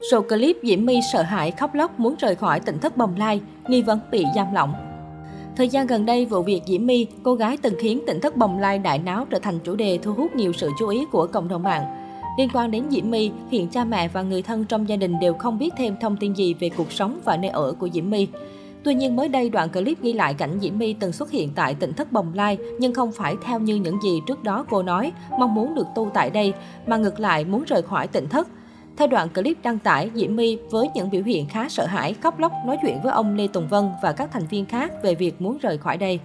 Sổ clip Diễm My sợ hãi khóc lóc muốn rời khỏi tỉnh thất bồng lai, nghi vấn bị giam lỏng. Thời gian gần đây, vụ việc Diễm My, cô gái từng khiến tỉnh thất bồng lai đại náo trở thành chủ đề thu hút nhiều sự chú ý của cộng đồng mạng. Liên quan đến Diễm My, hiện cha mẹ và người thân trong gia đình đều không biết thêm thông tin gì về cuộc sống và nơi ở của Diễm My. Tuy nhiên mới đây đoạn clip ghi lại cảnh Diễm My từng xuất hiện tại tỉnh thất Bồng Lai nhưng không phải theo như những gì trước đó cô nói, mong muốn được tu tại đây, mà ngược lại muốn rời khỏi tỉnh thất. Theo đoạn clip đăng tải, Diễm My với những biểu hiện khá sợ hãi, khóc lóc nói chuyện với ông Lê Tùng Vân và các thành viên khác về việc muốn rời khỏi đây.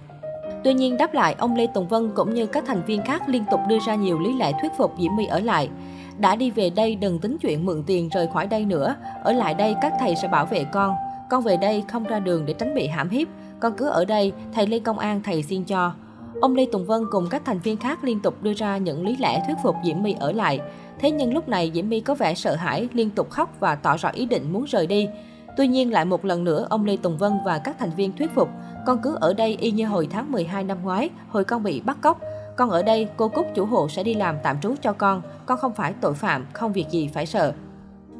Tuy nhiên đáp lại, ông Lê Tùng Vân cũng như các thành viên khác liên tục đưa ra nhiều lý lẽ thuyết phục Diễm My ở lại. Đã đi về đây đừng tính chuyện mượn tiền rời khỏi đây nữa, ở lại đây các thầy sẽ bảo vệ con. Con về đây không ra đường để tránh bị hãm hiếp, con cứ ở đây, thầy lên công an thầy xin cho. Ông Lê Tùng Vân cùng các thành viên khác liên tục đưa ra những lý lẽ thuyết phục Diễm My ở lại. Thế nhưng lúc này Diễm My có vẻ sợ hãi, liên tục khóc và tỏ rõ ý định muốn rời đi. Tuy nhiên lại một lần nữa ông Lê Tùng Vân và các thành viên thuyết phục, con cứ ở đây y như hồi tháng 12 năm ngoái, hồi con bị bắt cóc. Con ở đây, cô Cúc chủ hộ sẽ đi làm tạm trú cho con, con không phải tội phạm, không việc gì phải sợ.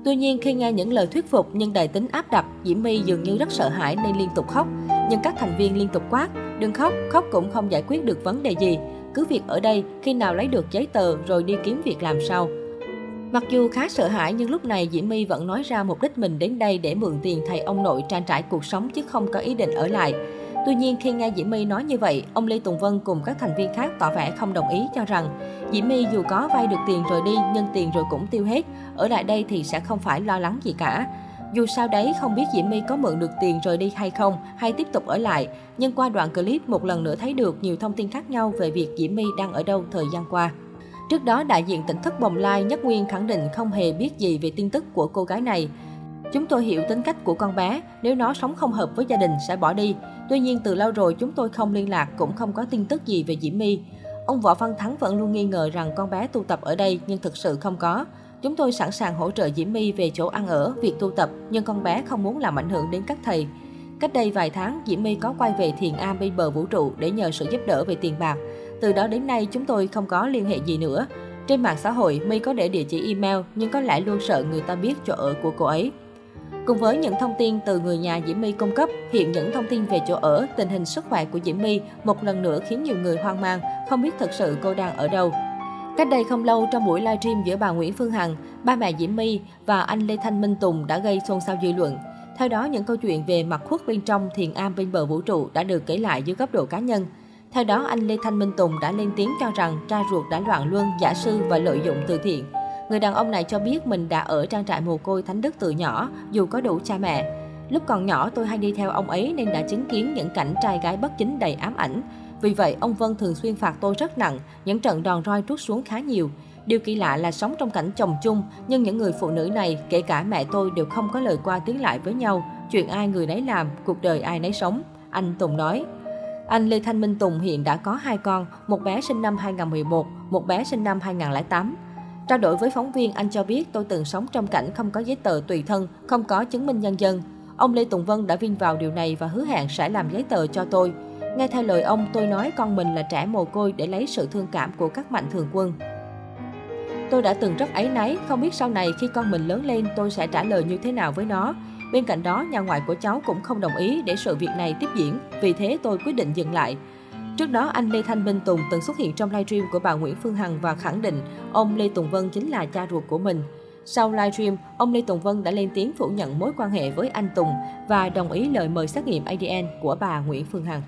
Tuy nhiên khi nghe những lời thuyết phục nhưng đầy tính áp đặt, Diễm My dường như rất sợ hãi nên liên tục khóc. Nhưng các thành viên liên tục quát, đừng khóc, khóc cũng không giải quyết được vấn đề gì. Cứ việc ở đây, khi nào lấy được giấy tờ rồi đi kiếm việc làm sau. Mặc dù khá sợ hãi nhưng lúc này Diễm My vẫn nói ra mục đích mình đến đây để mượn tiền thầy ông nội trang trải cuộc sống chứ không có ý định ở lại. Tuy nhiên khi nghe Diễm My nói như vậy, ông Lê Tùng Vân cùng các thành viên khác tỏ vẻ không đồng ý cho rằng Diễm My dù có vay được tiền rồi đi nhưng tiền rồi cũng tiêu hết, ở lại đây thì sẽ không phải lo lắng gì cả. Dù sao đấy không biết Diễm My có mượn được tiền rồi đi hay không hay tiếp tục ở lại, nhưng qua đoạn clip một lần nữa thấy được nhiều thông tin khác nhau về việc Diễm My đang ở đâu thời gian qua. Trước đó, đại diện tỉnh thất Bồng Lai Nhất Nguyên khẳng định không hề biết gì về tin tức của cô gái này. Chúng tôi hiểu tính cách của con bé, nếu nó sống không hợp với gia đình sẽ bỏ đi. Tuy nhiên từ lâu rồi chúng tôi không liên lạc cũng không có tin tức gì về Diễm My. Ông Võ Văn Thắng vẫn luôn nghi ngờ rằng con bé tu tập ở đây nhưng thực sự không có. Chúng tôi sẵn sàng hỗ trợ Diễm My về chỗ ăn ở, việc tu tập, nhưng con bé không muốn làm ảnh hưởng đến các thầy. Cách đây vài tháng, Diễm My có quay về thiền am bên bờ vũ trụ để nhờ sự giúp đỡ về tiền bạc. Từ đó đến nay chúng tôi không có liên hệ gì nữa. Trên mạng xã hội, My có để địa chỉ email nhưng có lẽ luôn sợ người ta biết chỗ ở của cô ấy. Cùng với những thông tin từ người nhà Diễm My cung cấp, hiện những thông tin về chỗ ở, tình hình sức khỏe của Diễm My một lần nữa khiến nhiều người hoang mang, không biết thật sự cô đang ở đâu. Cách đây không lâu, trong buổi livestream giữa bà Nguyễn Phương Hằng, ba mẹ Diễm My và anh Lê Thanh Minh Tùng đã gây xôn xao dư luận. Theo đó, những câu chuyện về mặt khuất bên trong thiền am bên bờ vũ trụ đã được kể lại dưới góc độ cá nhân. Theo đó, anh Lê Thanh Minh Tùng đã lên tiếng cho rằng cha ruột đã loạn luân, giả sư và lợi dụng từ thiện. Người đàn ông này cho biết mình đã ở trang trại mồ côi Thánh Đức từ nhỏ, dù có đủ cha mẹ. Lúc còn nhỏ tôi hay đi theo ông ấy nên đã chứng kiến những cảnh trai gái bất chính đầy ám ảnh. Vì vậy, ông Vân thường xuyên phạt tôi rất nặng, những trận đòn roi trút xuống khá nhiều. Điều kỳ lạ là sống trong cảnh chồng chung, nhưng những người phụ nữ này, kể cả mẹ tôi đều không có lời qua tiếng lại với nhau. Chuyện ai người nấy làm, cuộc đời ai nấy sống. Anh Tùng nói. Anh Lê Thanh Minh Tùng hiện đã có hai con, một bé sinh năm 2011, một bé sinh năm 2008. Trao đổi với phóng viên, anh cho biết tôi từng sống trong cảnh không có giấy tờ tùy thân, không có chứng minh nhân dân. Ông Lê Tùng Vân đã vin vào điều này và hứa hẹn sẽ làm giấy tờ cho tôi. Nghe theo lời ông, tôi nói con mình là trẻ mồ côi để lấy sự thương cảm của các mạnh thường quân. Tôi đã từng rất ấy náy, không biết sau này khi con mình lớn lên tôi sẽ trả lời như thế nào với nó. Bên cạnh đó, nhà ngoại của cháu cũng không đồng ý để sự việc này tiếp diễn, vì thế tôi quyết định dừng lại. Trước đó, anh Lê Thanh Minh Tùng từng xuất hiện trong livestream của bà Nguyễn Phương Hằng và khẳng định ông Lê Tùng Vân chính là cha ruột của mình. Sau livestream, ông Lê Tùng Vân đã lên tiếng phủ nhận mối quan hệ với anh Tùng và đồng ý lời mời xét nghiệm ADN của bà Nguyễn Phương Hằng.